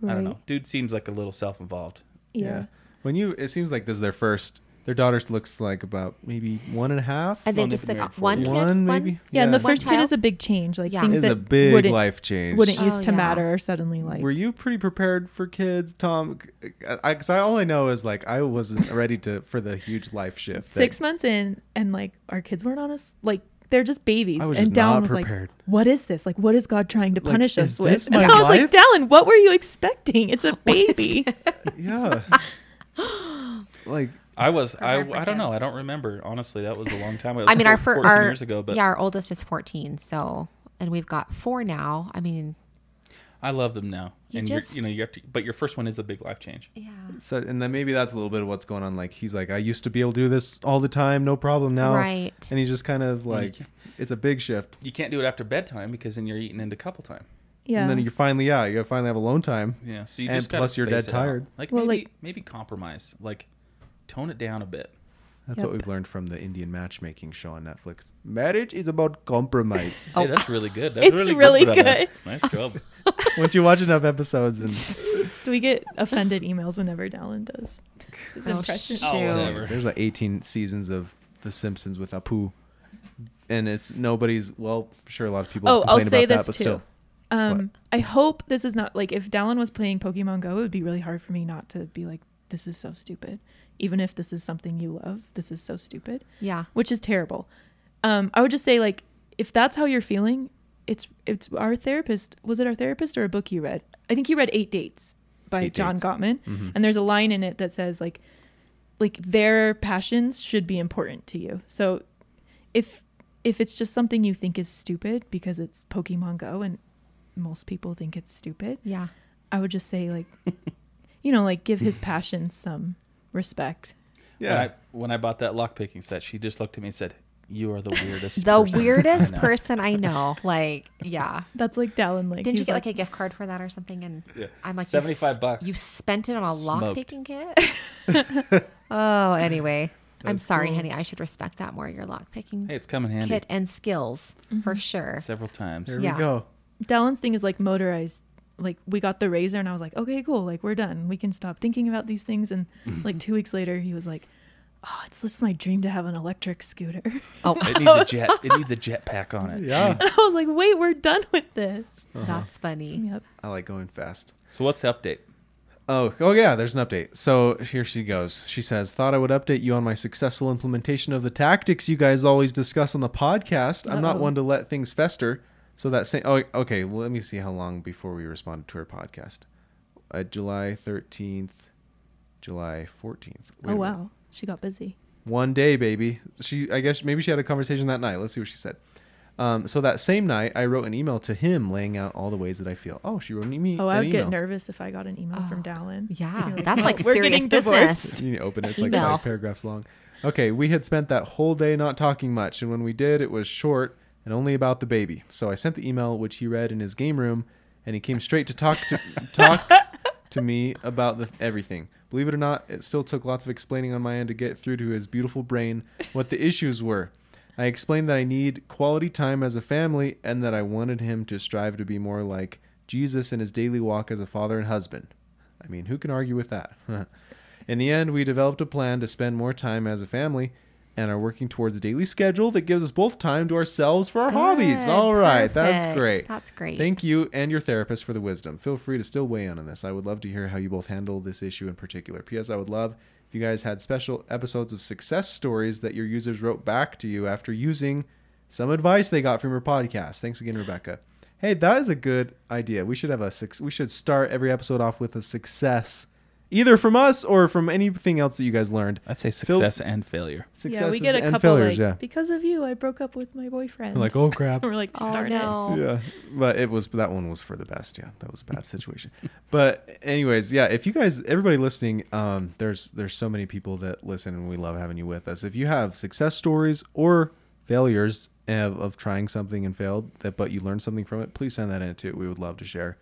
I don't know. Dude seems like a little self-involved.
Yeah.
When you, it seems like this is their first. Their daughter looks like about maybe one and a half.
And
Well,
then
they've
just
been
like
married for
one
years.
kid.
One, maybe?
Yeah, and the
Yeah.
first
One
kid is a big change. Like
Yeah.
things
It's a big
wouldn't
life change.
wouldn't
Oh,
used to
yeah.
matter suddenly like
Were you pretty prepared for kids, Tom? Because I, all I know is like I wasn't ready to for the huge life shift. that-
six months in and like our kids weren't on us like they're just babies
I was
and
just not
Dallin was
prepared.
like what is this like what is god trying to
Like,
punish
is
us with
this
and
my
i was
life?
like Dallin, what were you expecting it's a baby
Yeah. like
I was I,
Prepared for
I don't know.
kids.
I don't remember. Honestly, that was a long time ago.
I mean, our,
four,
fir-
14
our
years ago, but
yeah, our oldest is 14. So, and we've got four now. I mean,
I love them now.
You
and
just-
you're, you know, you have to, but your first one is a big life change.
yeah.
so, and then maybe that's a little bit of what's going on. Like he's like, I used to be able to do this all the time, no problem now.
Right.
And he's just kind of like, it's a big shift.
You can't do it after bedtime because then you're eating into couple time.
yeah
And then you're finally, yeah, you finally have alone time.
Yeah, so you
And
just gotta
plus you're dead
space out.
tired.
Like
Well,
maybe
like-
maybe compromise, like tone it down a bit.
That's what we've learned from the Indian matchmaking show on Netflix. Marriage is about compromise.
Hey, that's really good. That's
It's
really,
really
brother.
good.
Nice job.
Once you watch enough episodes, and
so we get offended emails whenever Dallin does his
Oh,
impression
shoot.
Oh, whatever.
there's like 18 seasons of The Simpsons with Apu, and it's nobody's. Well, sure, a lot of people
oh i'll say
about
this
that, but
too
still.
um i hope this is not like if Dallin was playing pokemon go it would be really hard for me not to be like this is so stupid even if this is something you love this is so stupid
Yeah.
which is terrible. Um, I would just say like if that's how you're feeling, it's it's our therapist. Was it our therapist or a book you read? I think you read Eight Dates by
Eight
John
Dates.
Gottman,
Mhm.
and there's a line in it that says like like their passions should be important to you. So if if it's just something you think is stupid because it's Pokemon Go and most people think it's stupid,
Yeah.
I would just say like you know like give his passion some respect.
Yeah,
When I, when I bought that lock picking set, she just looked at me and said, "You are the weirdest."
The
person I
weirdest
know."
person I know. Like, yeah.
That's like Dallin like
Didn't you
he's
get like, a gift card for that or something? And
Yeah.
I'm like, you
75
s-
bucks.
You spent it on a lock
Smoked.
picking kit? oh, anyway. I'm sorry,
cool.
honey. I should respect that more. Your lock picking
Hey, it's coming handy
kit and skills for mm-hmm. sure.
several times.
there
yeah.
we go.
Dallin's thing is like motorized. Like we got the razor and I was like, okay, cool. Like we're done. We can stop thinking about these things. And like two weeks later, he was like, oh, it's just my dream to have an electric scooter.
Oh,
It needs a jet. It needs a jet pack on it.
Yeah,
And I was like, wait, we're done with this. Uh-huh.
that's funny.
Yep.
I like going fast.
So what's the update?
Oh, oh yeah, there's an update. So here she goes. She says, "Thought I would update you on my successful implementation of the tactics you guys always discuss on the podcast. I'm not
Uh-oh.
one to let things fester. So that same. Oh, okay. Well, let me see how long before we responded to her podcast. Uh, July 13th, July 14th.
Oh,
a minute.
wow. She got busy.
One day, baby. She, I guess maybe she had a conversation that night. Let's see what she said. Um, so that same night, I wrote an email to him laying out all the ways that I feel. Oh, she wrote me
Oh, I would
email.
get nervous if I got an email from
Oh,
Dallin.
Yeah,
You're
that's like
we're
serious business.
You open it. It's like
Email.
five paragraphs long. Okay, we had spent that whole day not talking much, and when we did, it was short and only about the baby. So I sent the email, which he read in his game room, and he came straight to talk to talk to me about the, everything. Believe it or not, it still took lots of explaining on my end to get through to his beautiful brain what the issues were. I explained that I need quality time as a family and that I wanted him to strive to be more like Jesus in his daily walk as a father and husband. I mean, who can argue with that? in the end, we developed a plan to spend more time as a family and are working towards a daily schedule that gives us both time to ourselves for our hobbies.
Good,
All right, that's great.
That's great.
Thank you and your therapist for the wisdom. Feel free to still weigh in on this. I would love to hear how you both handle this issue in particular. P.S. I would love if you guys had special episodes of success stories that your users wrote back to you after using some advice they got from your podcast. Thanks again, Rebecca. Hey, that is a good idea. We should have a six. We should start every episode off with a success, either from us or from anything else that you guys learned.
I'd say
Feel-
success and failure.
yeah, we get a
and
couple
failures.
like,
yeah.
because of you, I broke up with my boyfriend.
Like, oh crap.
We're like,
oh
start it.
no.
yeah but it was that one was for the best yeah that was a bad situation but anyways yeah if you guys everybody listening um there's there's so many people that listen and we love having you with us if you have success stories or failures of, of trying something and failed, that but you learned something from it, please send that in too. We would love to share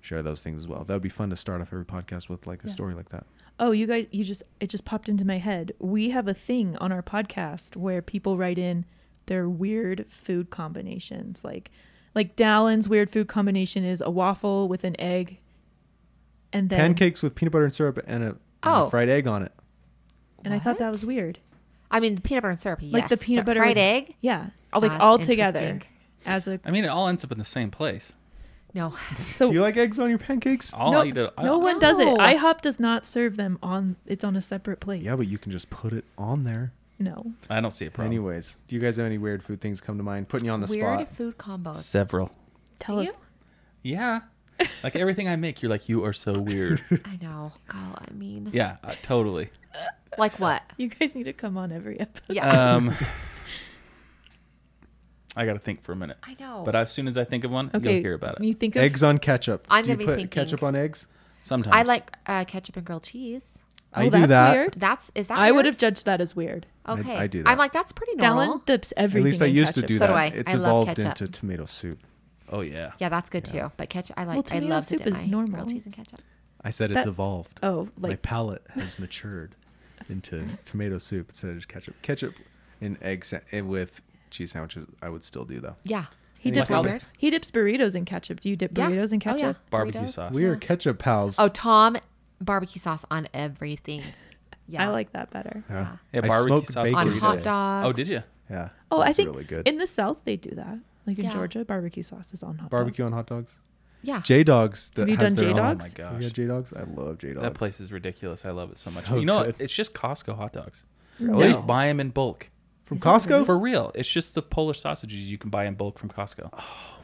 share those things as well. That would be fun to start off every podcast with like a
Yeah.
story like that.
Oh, you guys, you just, it just popped into my head. We have a thing on our podcast where people write in their weird food combinations. Like, like Dallin's weird food combination is a waffle with an egg and then,
Pancakes with peanut butter and syrup and a, and a
Oh.
fried egg on it.
and I thought that was weird.
I mean, peanut butter and syrup. Yes,
Like the peanut
but
butter
fried
with-
egg.
Yeah. All- Like
That's
all together
interesting.
as a,
I mean, it all ends up in the same place.
No,
so
Do you like eggs on your pancakes?
I'll
no,
eat it. I-
no one does it.
No.
IHOP does not serve them on, it's on a separate plate.
Yeah, but you can just put it on there.
No.
I don't see a problem.
Anyways, do you guys have any weird food things come to mind? Putting you on the
weird
spot.
food combos.
Several.
Tell
Do
us.
you?
Yeah. like everything I make, you're like, you are so weird.
I know. God, I mean,
yeah, uh, totally.
like what?
You guys need to come on every episode.
Yeah,
Um, I got to think for a minute.
I know.
But as soon as I think of one,
Okay.
you'll hear about it.
You think of
Eggs on ketchup.
I'm
do you
gonna be
put
thinking-
ketchup on eggs?
Sometimes
I like uh, ketchup and grilled cheese.
Oh,
I do
that's
that.
weird.
That's is that?
I would
weird?
have judged that as weird.
I-
Okay,
I do that.
I'm like that's pretty normal.
Dallin dips everything.
At least I
in
used to
ketchup.
do
So
that.
do I.
It's
I love
evolved
ketchup.
into tomato soup.
Oh yeah.
Yeah, that's good too. But ketchup, I like.
Well,
I
tomato
love to
soup
dip
is
my
normal.
grilled cheese and ketchup.
I said
That-
it's evolved.
Oh,
My
like
palate has matured into tomato soup instead of just ketchup. Ketchup and egg sa- and with cheese sandwiches, I would still do though.
Yeah.
he dips
Like
he dips burritos in ketchup. Do you dip
Yeah.
burritos in
Oh, yeah.
ketchup?
Barbecue
Burritos.
sauce.
We are ketchup pals.
Oh, Tom, barbecue sauce on everything. Yeah.
I like that better.
yeah.
Yeah,
I
barbecue
smoked
sauce
bacon
on
burritos.
hot
today.
dogs.
Oh, did you?
Yeah.
Oh, I
that's
think
really good.
in the South they do that. Like in
Yeah.
Georgia, barbecue sauce is on hot
Barbecue
dogs.
on hot dogs.
Yeah.
J Dawgs.
Have you done
J-Dawgs?
Oh
my
Have you
gosh.
had J Dawgs? I love J Dawgs.
That place is ridiculous. I love it so much.
So
you know,
good.
what? it's just Costco hot dogs.
No.
They just buy them in bulk.
From Costco.
For real. It's just the Polish sausages you can buy in bulk from Costco.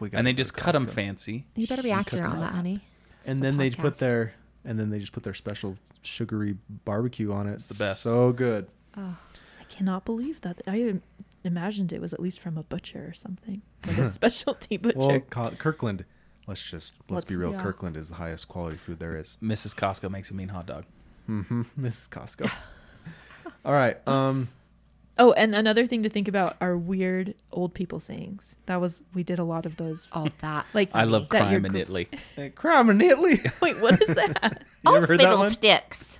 We gotta
and they just cut them fancy.
You better be
and
accurate on that, honey. This
And then they put their and then they just put their special sugary barbecue on it. It's
the best.
So good.
Oh,
I cannot believe that. I imagined it was at least from a butcher or something, like a specialty butcher.
Well, Co- Kirkland. Let's just let's,
Let's-
be real.
yeah.
Kirkland is the highest quality food there is.
Mrs. Costco makes a mean hot dog.
Mm-hmm. Mrs. Costco. All right. Um.
Oh, and another thing to think about are weird old people sayings. That was we did a lot of those.
oh, that
Like-
I love
That
crime in
gr-
Italy.
Crime in Italy.
Wait, what is that?
You
oh,
ever heard that one?
fiddlesticks.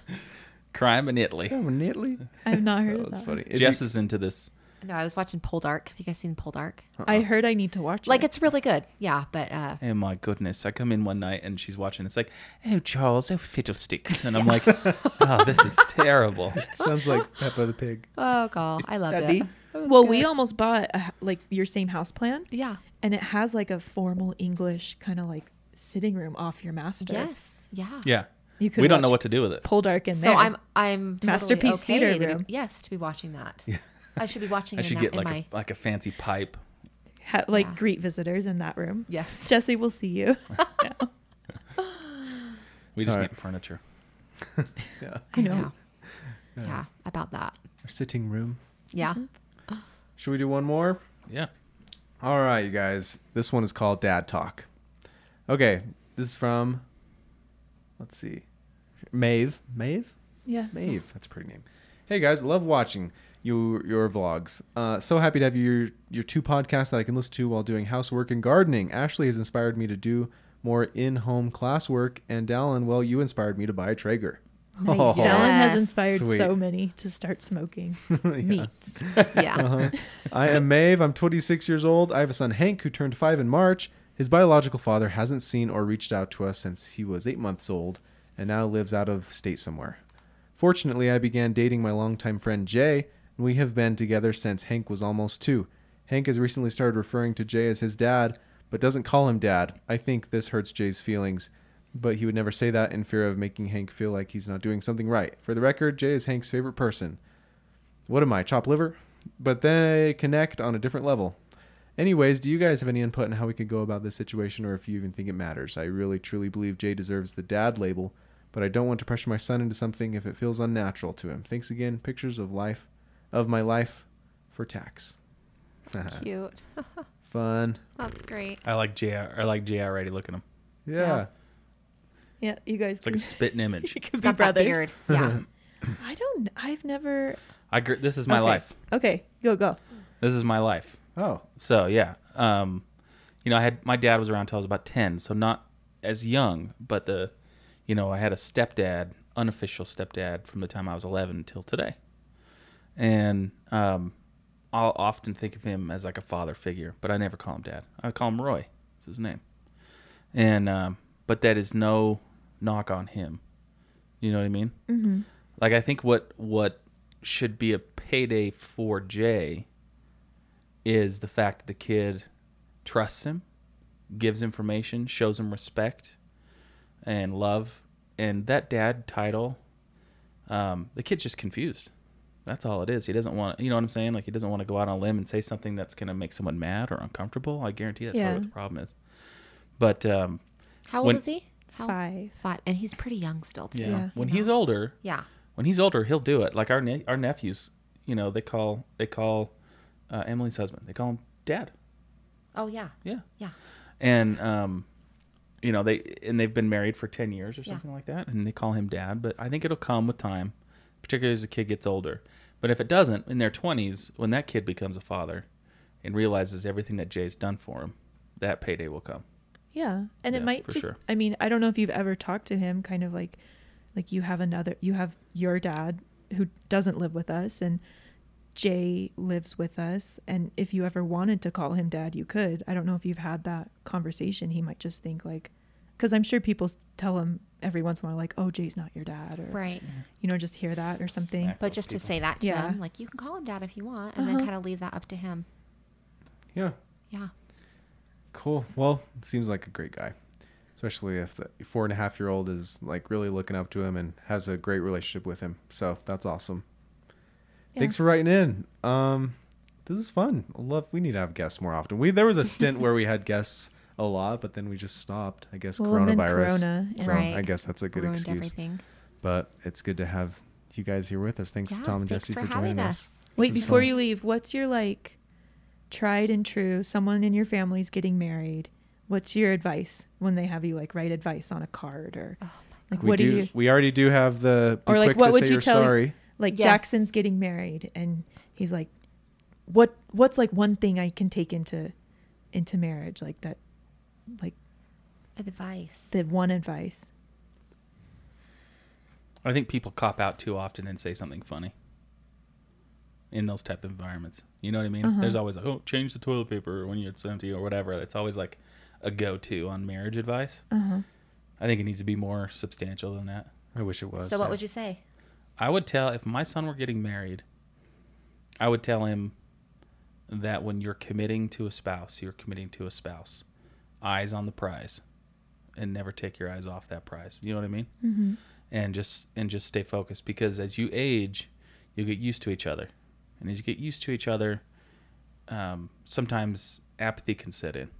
crime in Italy.
Crime in Italy.
I've not heard
That
of
was
that.
funny. It'd
Jess
be-
is into this.
No, I was watching Poldark. Have you guys seen Poldark?
I heard I need to watch
Like
it.
it's really good. Yeah, but uh,
Oh my goodness! I come in one night and she's watching. It's like, oh Charles, oh fiddlesticks, and I'm like, oh, this is terrible.
sounds like Peppa the Pig.
oh god, I loved
Daddy?
it. It was
well, we almost bought a, h- like your same house plan,
yeah.
and it has like a formal English kind of like sitting room off your master.
Yes. Yeah.
Yeah,
you could.
we don't know what to do with it.
Poldark in
So
there.
So I'm I'm totally
Masterpiece
okay
theater
to be-
room.
yes, to be watching that. I should be watching.
I
in
should
that,
get
in
like
my
a, like a fancy pipe.
ha- like
Yeah.
greet visitors in that room.
yes.
Jesse we'll see you. Yeah.
We just
All
need furniture.
Yeah.
I know.
Yeah. yeah, about that.
Our sitting room.
Yeah. Mm-hmm.
Should we do one more?
Yeah.
All right, you guys. This one is called Dad Talk. Okay, this is from. Let's see, Maeve. Maeve.
Yeah.
Maeve. That's a pretty name. Hey guys, love watching you your vlogs. Uh, so happy to have your your two podcasts that I can listen to while doing housework and gardening. Ashley has inspired me to do more in-home classwork, and Dallin, well, you inspired me to buy a Traeger.
Nice.
Oh.
Dallin has inspired
Sweet.
so many to start smoking meats.
Yeah.
Uh-huh. I am Maeve. I'm 26 years old. I have a son, Hank, who turned five in March. His biological father hasn't seen or reached out to us since he was eight months old and now lives out of state somewhere. Fortunately, I began dating my longtime friend Jay, and we have been together since Hank was almost two. Hank has recently started referring to Jay as his dad, but doesn't call him dad. I think this hurts Jay's feelings, but he would never say that in fear of making Hank feel like he's not doing something right. For the record, Jay is Hank's favorite person. What am I, chop liver? But they connect on a different level. Anyways, do you guys have any input on how we could go about this situation or if you even think it matters? I really truly believe Jay deserves the dad label, but I don't want to pressure my son into something if it feels unnatural to him. Thanks again. Pictures of life of my life for tax.
Cute.
Fun.
That's great.
I like JR. I like JR already. Look at him.
Yeah.
Yeah, you guys
It's like a spitting image.
you could
It's
be
that
brothers.
beard. Yeah.
I don't. I've never.
I gr- this is my
Okay.
life.
Okay, go go.
This is my life.
Oh,
So yeah, um, you know, I had my dad was around till I was about ten, so not as young, but the, you know, I had a stepdad, unofficial stepdad, from the time I was eleven until today, and um, I'll often think of him as like a father figure, but I never call him dad. I call him Roy. It's his name, and um, but that is no knock on him. You know what I mean?
Mm-hmm.
Like I think what what should be a payday for Jay is the fact that the kid trusts him, gives information, shows him respect and love, and that dad title. Um, the kid's just confused. That's all it is. He doesn't want, you know what I'm saying? Like he doesn't want to go out on a limb and say something that's going to make someone mad or uncomfortable. I guarantee that's
Yeah.
probably what the problem is. But um,
How old
When-
is he? How-
Five.
Five, and he's pretty young still too.
yeah,
Yeah.
when he's
know?
older,
Yeah.
when he's older, he'll do it. Like our ne- our nephews, you know, they call they call uh, Emily's husband. They call him Dad.
Oh yeah.
Yeah,
Yeah.
and um, you know they and they've been married for ten years or
Yeah.
something like that, and they call him Dad. But I think it'll come with time, particularly as the kid gets older. But if it doesn't, in their twenties, when that kid becomes a father and realizes everything that Jay's done for him, that payday will come.
Yeah. And it might
for
just
sure.
I mean, I don't know if you've ever talked to him kind of like like you have another you have your dad who doesn't live with us and Jay lives with us and if you ever wanted to call him dad, you could. I don't know if you've had that conversation. He might just think like cuz I'm sure people tell him every once in a while like, "Oh, Jay's not your dad," or
Right.
you know, just hear that or something.
Smack
But
those
just to say that to
Yeah.
him, like you can call him dad if you want, and then
Uh-huh.
kind of leave that up to him.
yeah.
Yeah.
Cool. Well, it seems like a great guy, especially if the four and a half year old is like really looking up to him and has a great relationship with him. So that's awesome.
Yeah.
Thanks for writing in. Um, this is fun. I love. We need to have guests more often. We there was a stint where we had guests a lot, but then we just stopped. I guess
Well,
coronavirus.
Corona,
so
Right.
I guess that's a good
Ruined
excuse.
everything.
But it's good to have you guys here with us. Thanks,
Yeah,
Tom and
thanks
Jesse,
for,
for, joining
having
us.
us.
Wait, before
fun.
you leave, what's your like tried and true someone in your family's getting married? What's your advice when they have you like write advice on a card or
Oh
like
We
what
do.
do you
We already do have the. Be
Or, like, what
to
would you tell-
Sorry.
like
Yes.
Jackson's getting married and he's like what what's like one thing I can take into into marriage like that like
Advice.
the one advice.
I think people cop out too often and say something funny in those type of environments. You know what I mean?
Uh-huh.
There's always like, oh, change the toilet paper when it's empty or whatever. It's always like a go-to on marriage advice.
Uh-huh.
I think it needs to be more substantial than that.
I wish it was.
so what
yeah.
would you say?
I would tell if my son were getting married, I would tell him that when you're committing to a spouse, you're committing to a spouse. Eyes on the prize and never take your eyes off that prize. You know what I mean?
Mhm.
And just and just stay focused because as you age, you get used to each other. And as you get used to each other, um, sometimes apathy can set in.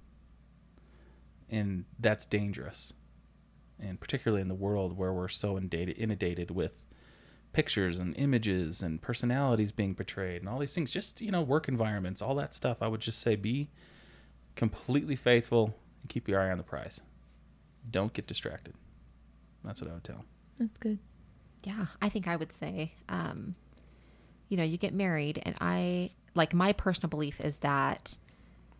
And that's dangerous. And particularly in the world where we're so inundated, inundated with pictures and images and personalities being portrayed and all these things just you know work environments all that stuff i would just say be completely faithful and keep your eye on the prize don't get distracted that's what i would tell
That's good.
Yeah, I think I would say, um, you know, you get married, and I like my personal belief is that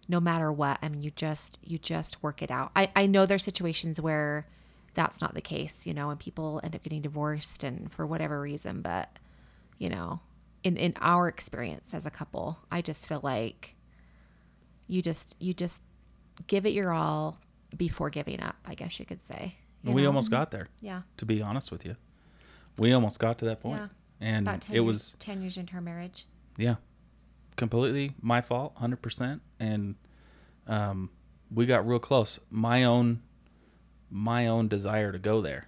no matter what, I mean, you just you just work it out. I I know there's situations where that's not the case, you know, and people end up getting divorced and for whatever reason, but you know, in in our experience as a couple, I just feel like you just you just give it your all before giving up. I guess you could say. you
we
know?
almost got there
yeah.
to be honest with you we almost got to that point
Yeah.
and
About 10
it
years,
was
10 years into our marriage.
yeah completely my fault 100% and um, we got real close my own my own desire to go there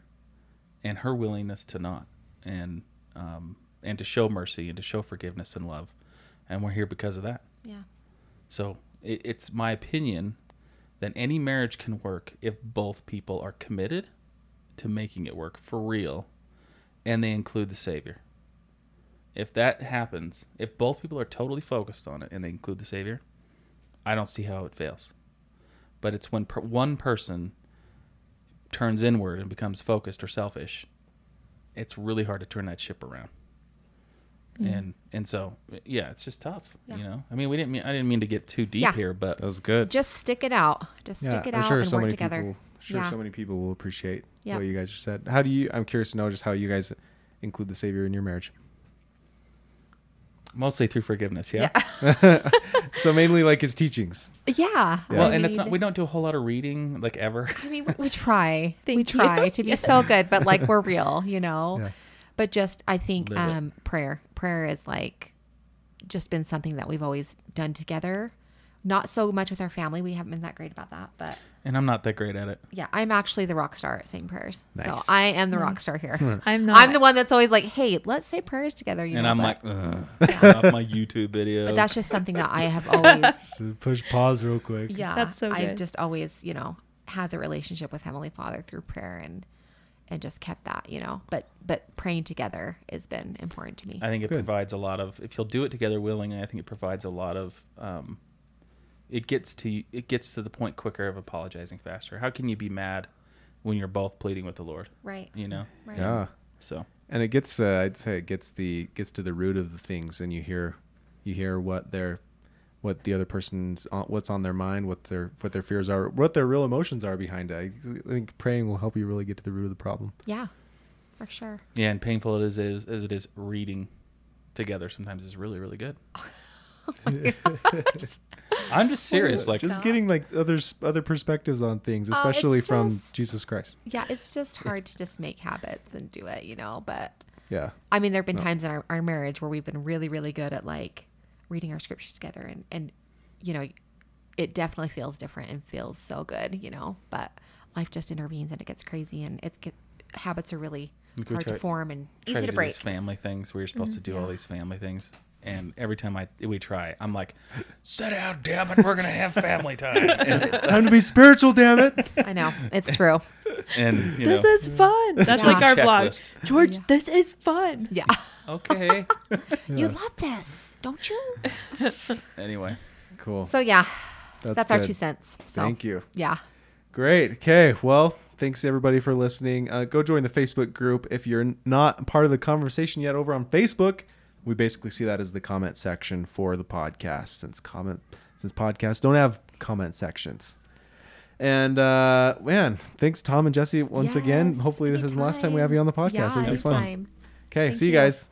and her willingness to not and um, and to show mercy and to show forgiveness and love and we're here because of that
Yeah.
so it, it's my opinion that any marriage can work if both people are committed to making it work for real and they include the savior. If that happens if both people are totally focused on it and they include the savior i don't see how it fails. But it's when per- one person turns inward and becomes focused or selfish it's really hard to turn that ship around Mm. and and so yeah, it's just tough.
Yeah.
You know, I mean, we didn't mean I didn't mean to get too deep
Yeah.
here, but
That was good.
Just stick it out. Just stick it
I'm
out
sure
and
so
work
many
together.
people. Sure,
yeah.
so many people will appreciate
Yep.
what you guys just said. How do you? I'm curious to know just how you guys include the Savior in your marriage.
mostly through forgiveness. Yeah.
yeah.
So mainly like his teachings.
yeah.
Well,
I
and it's not. We don't do a whole lot of reading, like ever.
I mean, we, we try. we
you.
try to be
Yes.
so good, but like we're real, you know.
Yeah.
But just, I think
Live it.
um, prayer, prayer is like just been something that we've always done together. Not so much with our family. We haven't been that great about that, but
And I'm not that great at it.
yeah, I'm actually the rock star at saying prayers. So
Nice.
I am the rock star here.
I'm not.
I'm the one that's always like, "Hey, let's say prayers together." You
and
know,
I'm
but,
like, Ugh, off my YouTube video.
but that's just something that I have always
Push pause real quick.
yeah
That's so
i've
good.
just always you know had the relationship with heavenly father through prayer and and just kept that you know but but praying together has been important to me
I think it
Good.
provides a lot of. If you'll do it together willingly, I think it provides a lot of. Um, it gets to it gets to the point quicker of apologizing faster. How can you be mad when you're both pleading with the Lord?
right
You know.
right
Yeah.
So
And it gets, uh, I'd say, it gets the gets to the root of the things, and you hear, you hear what their, what the other person's, on, what's on their mind, what their what their fears are, what their real emotions are behind it. I think praying will help you really get to the root of the problem.
yeah for sure
yeah, and painful it is, is as it is reading together. Sometimes is really really good. Oh I'm just serious. Like
just
Stop.
getting like others other perspectives on things,
Oh, it's
especially from
just-
Jesus Christ.
yeah it's just hard to just make habits and do it you know but
Yeah.
i mean there have been
No.
times in our, our marriage where we've been really really good at like reading our scriptures together and and you know it definitely feels different and feels so good you know but life just intervenes and it gets crazy and it get habits are really hard
try-
to form and easy to
do
break
these family things where you're supposed to do all
mm-hmm.
these family things. And every time I we try, I'm like, "Sit down, damn it! We're gonna have family time."
Time to be spiritual, damn it.
I know it's true.
and you
this
know,
is fun. That's
Yeah.
like our vlog. George,
Yeah.
this is fun.
Yeah,
okay.
you love this, don't you?
anyway,
Cool.
So yeah,
That's,
that's, our two cents. So
Thank you.
Yeah,
Great. Okay. Well, thanks everybody for listening. Uh, go join the Facebook group if you're not part of the conversation yet over on Facebook. We basically see that as the comment section for the podcast, since comment since podcasts don't have comment sections. And uh, man, thanks Tom and Jesse once again. Hopefully this isn't the last time we have you on the podcast.
Yeah,
it was fun.
anytime.
Okay.
Thank
see you
you.
guys.